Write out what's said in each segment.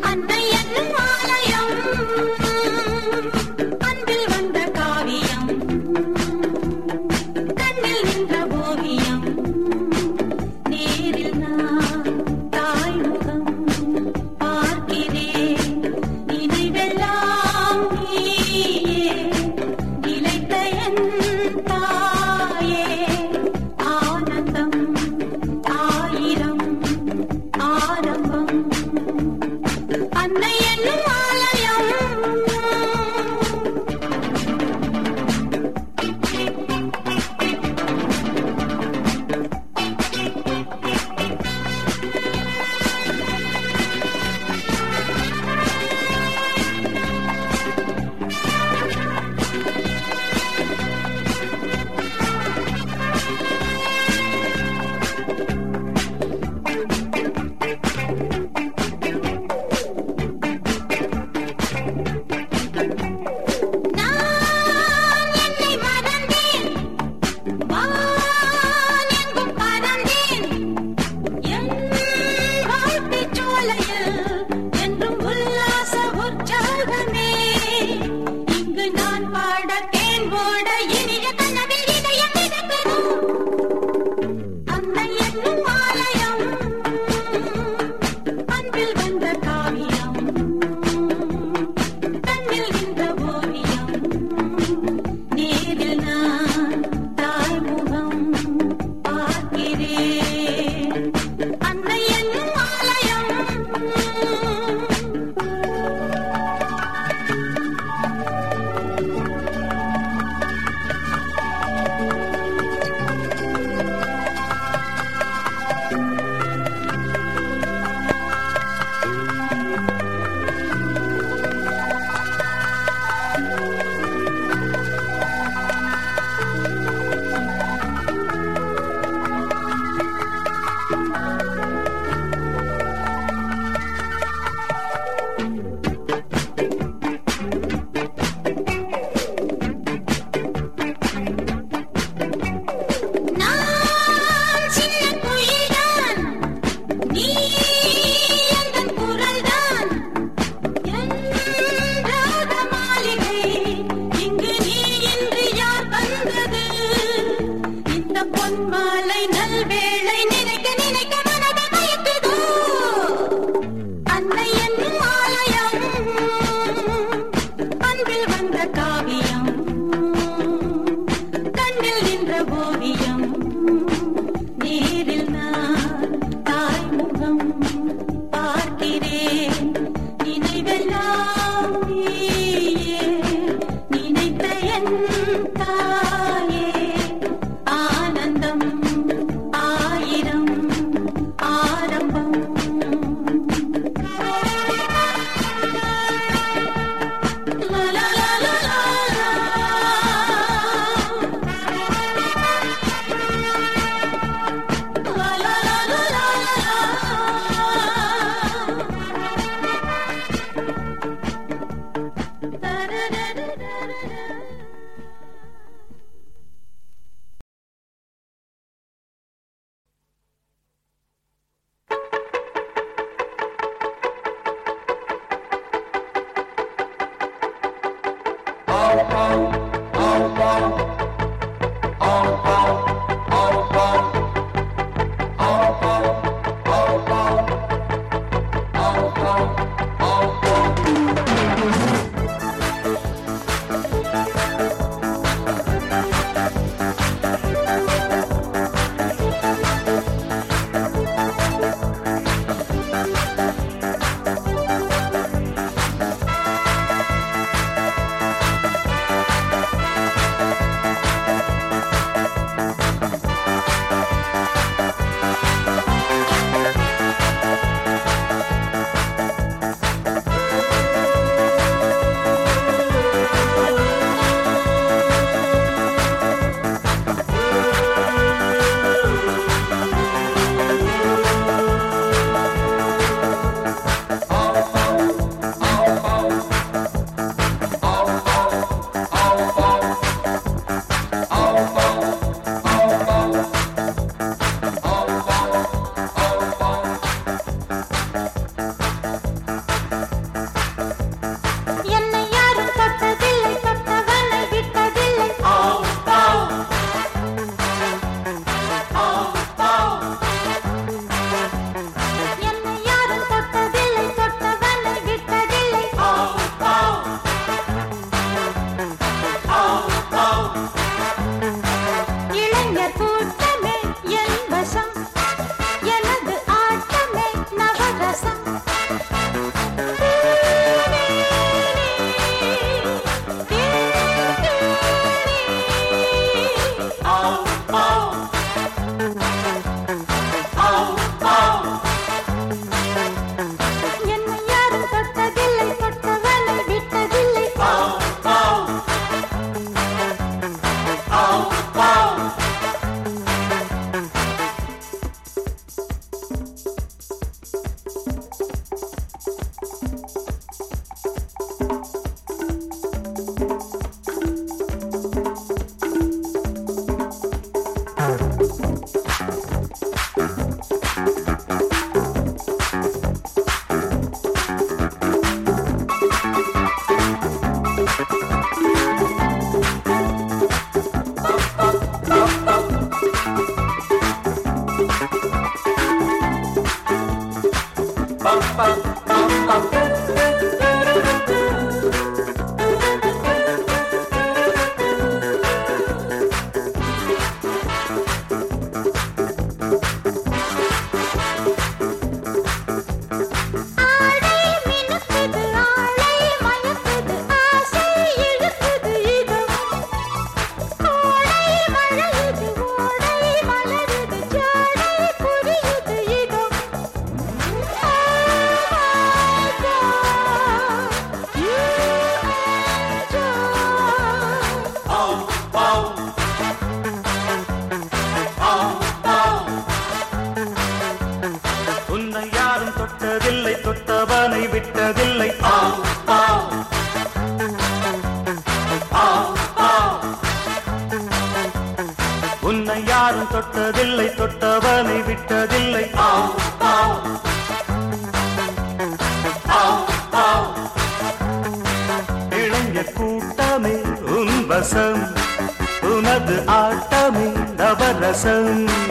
அன்னை என்னும் dân ca. விட்டதில்லை தொட்டவனை விட்டதில்லை. உன்னை யாரும் தொட்டதில்லை தொட்டவனை விட்டதில்லை. இளைஞர் கூட்டமே உன் வசம். உனது ஆட்டமே நவரசம்.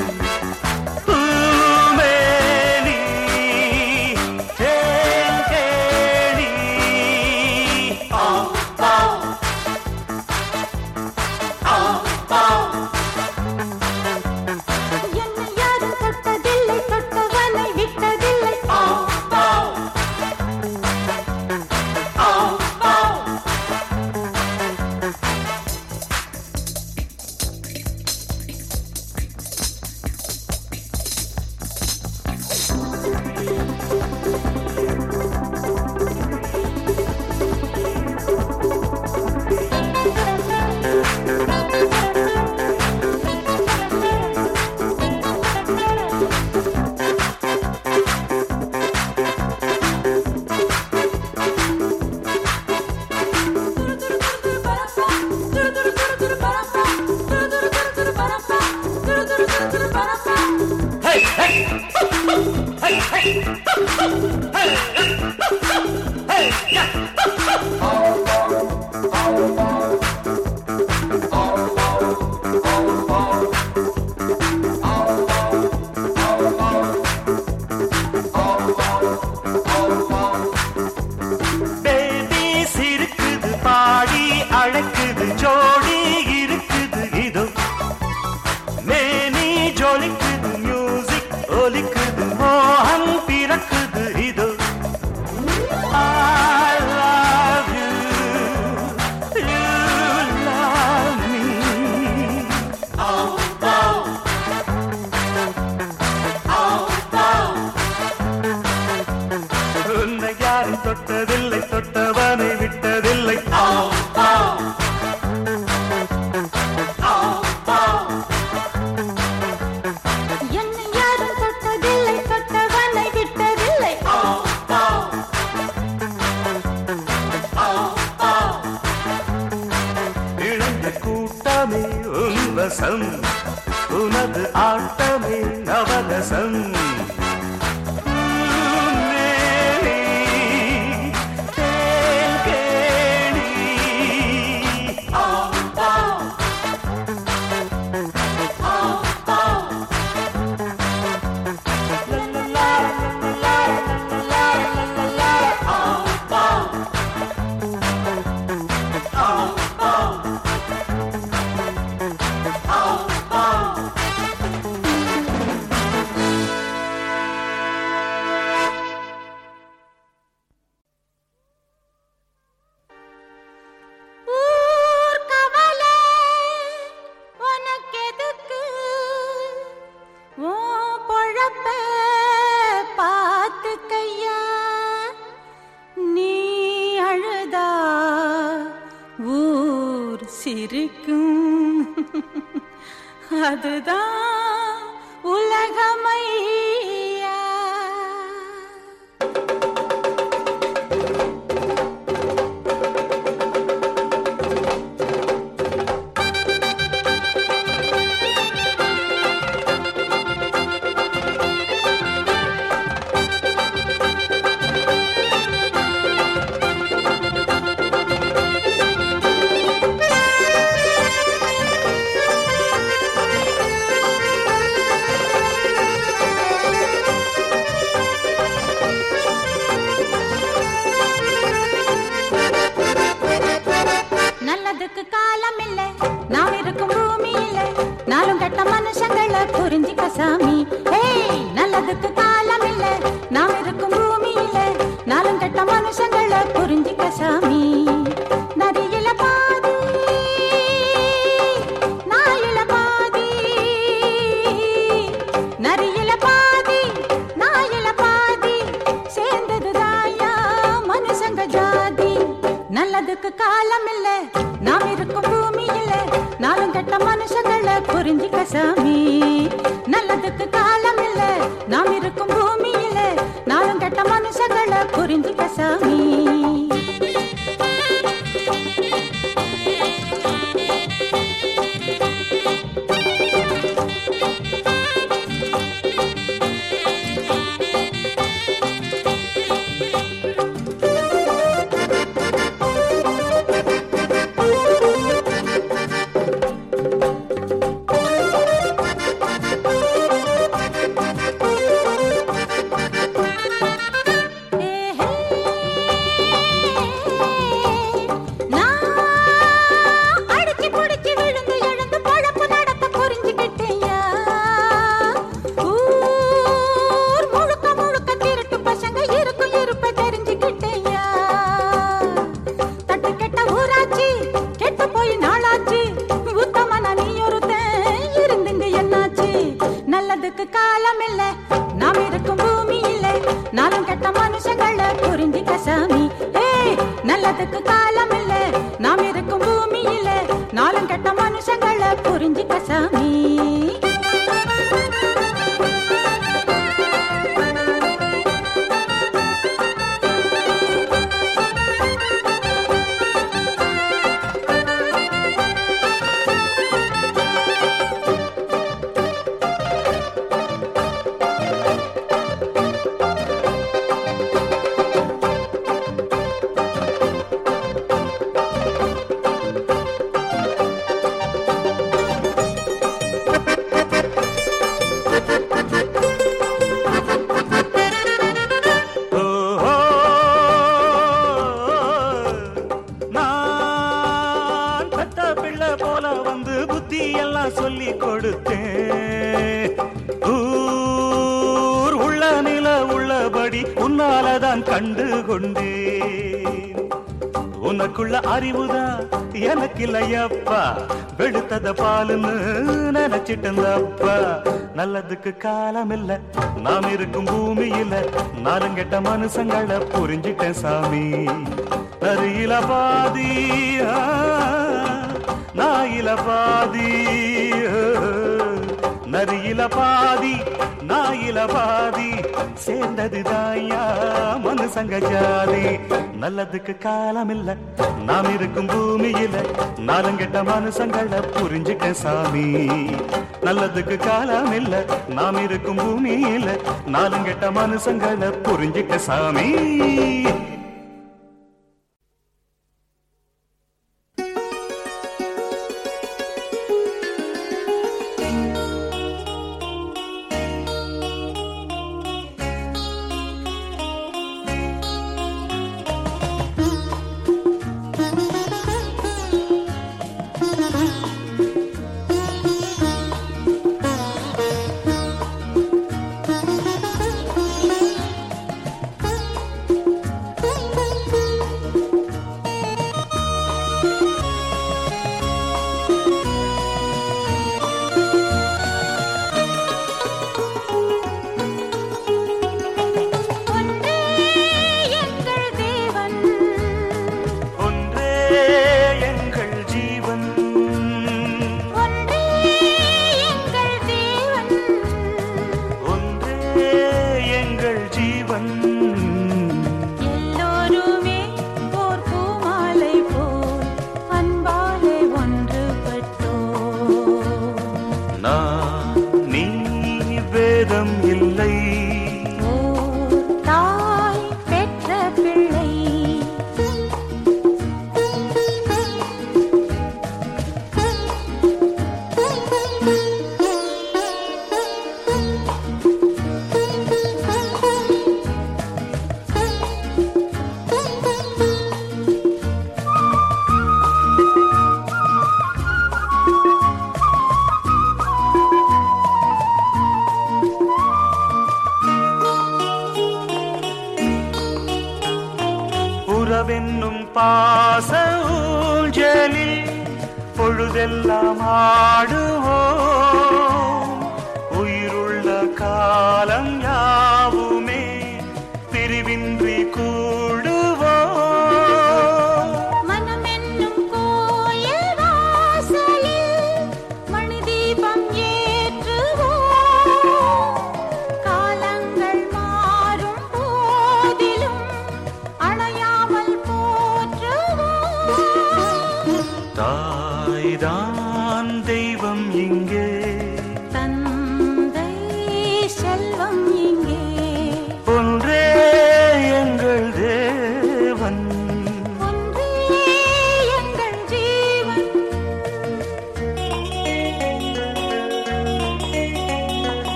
மனுஷங்களை புரிஞ்சுக்க சாமி. அகிலையப்பா வெளுத்தத பாலுன்னு நினைச்சிட்டந்தப்பா நல்லதுக்கு காலம் இல்ல நாம் இருக்கும் பூமியில நாலுங்கெட்ட மனுஷங்களை புரிஞ்சிட்டேன் சாமி. நரியில பாதி நாயில பாதி. சரியில பாதி நாயில பாதி சேர்ந்தது தாயா மனுசங்க ஜாதி. நல்லதுக்கு காலம் இல்ல நாம் இருக்கும் பூமியில நாலங்கெட்ட மனுஷங்களை புரிஞ்சுக்க சாமி. நல்லதுக்கு காலம் இல்ல நாம் இருக்கும் பூமியில நாலங்கெட்ட மனுஷங்களை புரிஞ்சுக்க சாமி.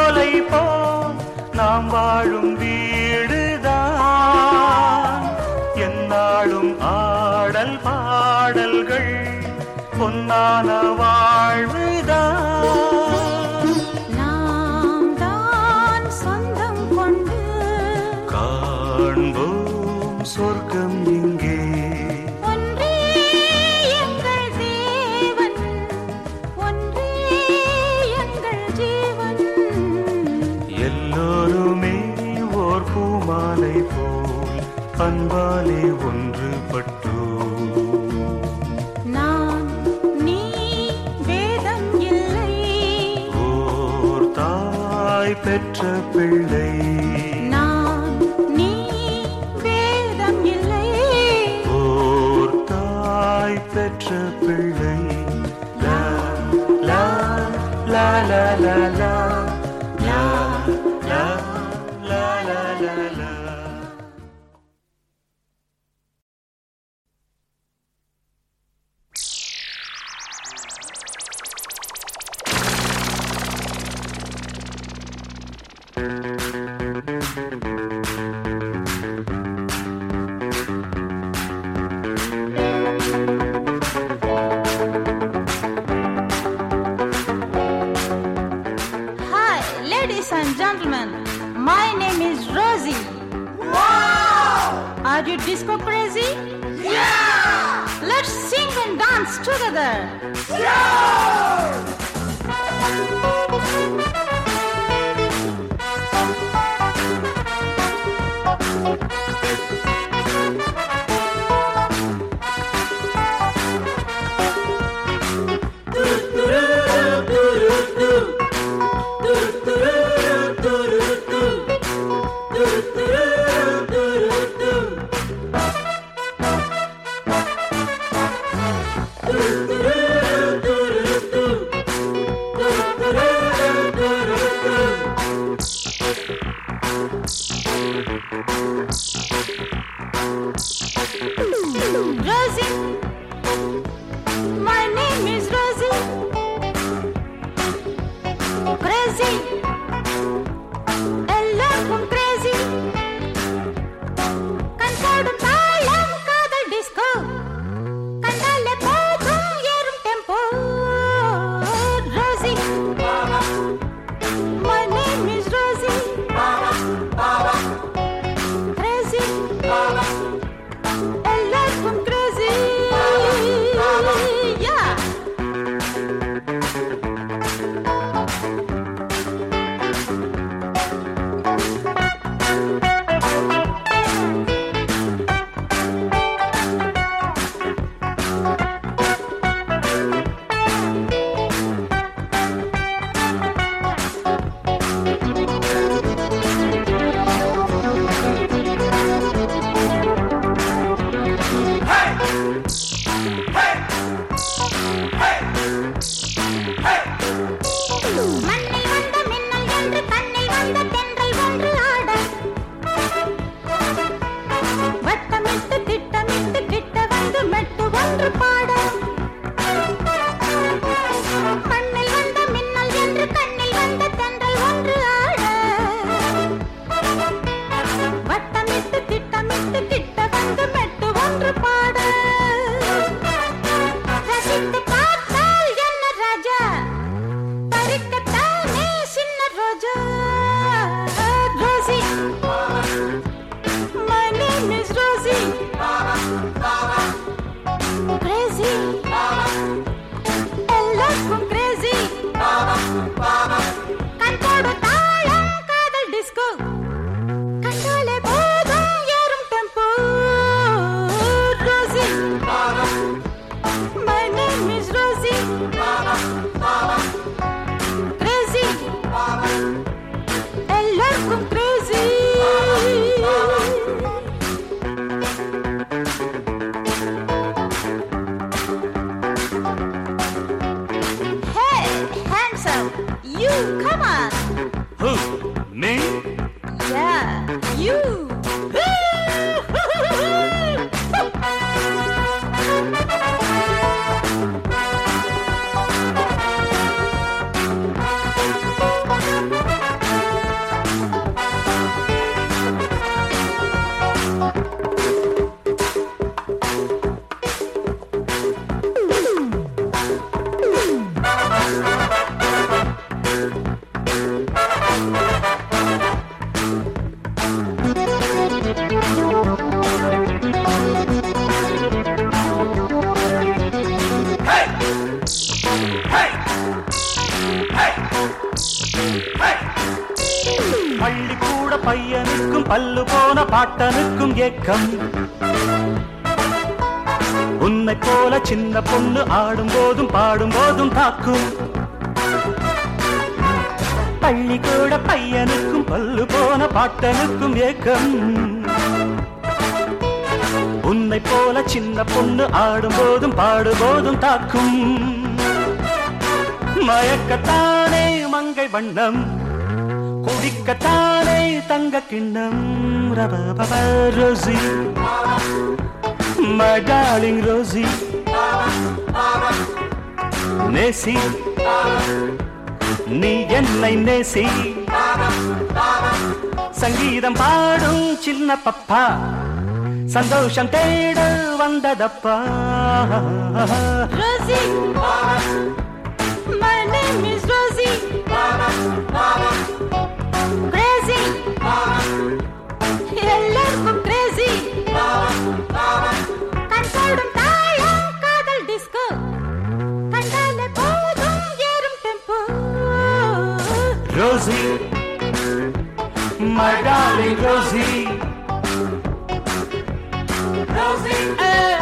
சோலை போல் நாம் வாழும் வீடுதான். என்னாலும் ஆடல் பாடல்கள் பொன்னான வாழ்வு la la la. இயக்கம். உன்னை போல சின்ன பொண்ணு ஆடும் போதும் பாடும் போதும் தாக்கும் பள்ளிக்கூட பையனுக்கும் பல்லு போன பாட்டனுக்கும் ஏக்கம். உன்னை போல சின்ன பொண்ணு ஆடும் போதும் பாடுபோதும் தாக்கும். மயக்கத்தானே மங்கை வண்ணம் குடிக்கத்தானே தங்க கிண்ணம். Rosie, my darling Rosie, Nessie, நீ என்னை நேசி சங்கீதம் பாடும் சின்ன பப்பா சந்தோஷம் தேட வந்ததப்பா Rosie, my name is Rosie. My darling Rosie. Rosie. Hey, hey,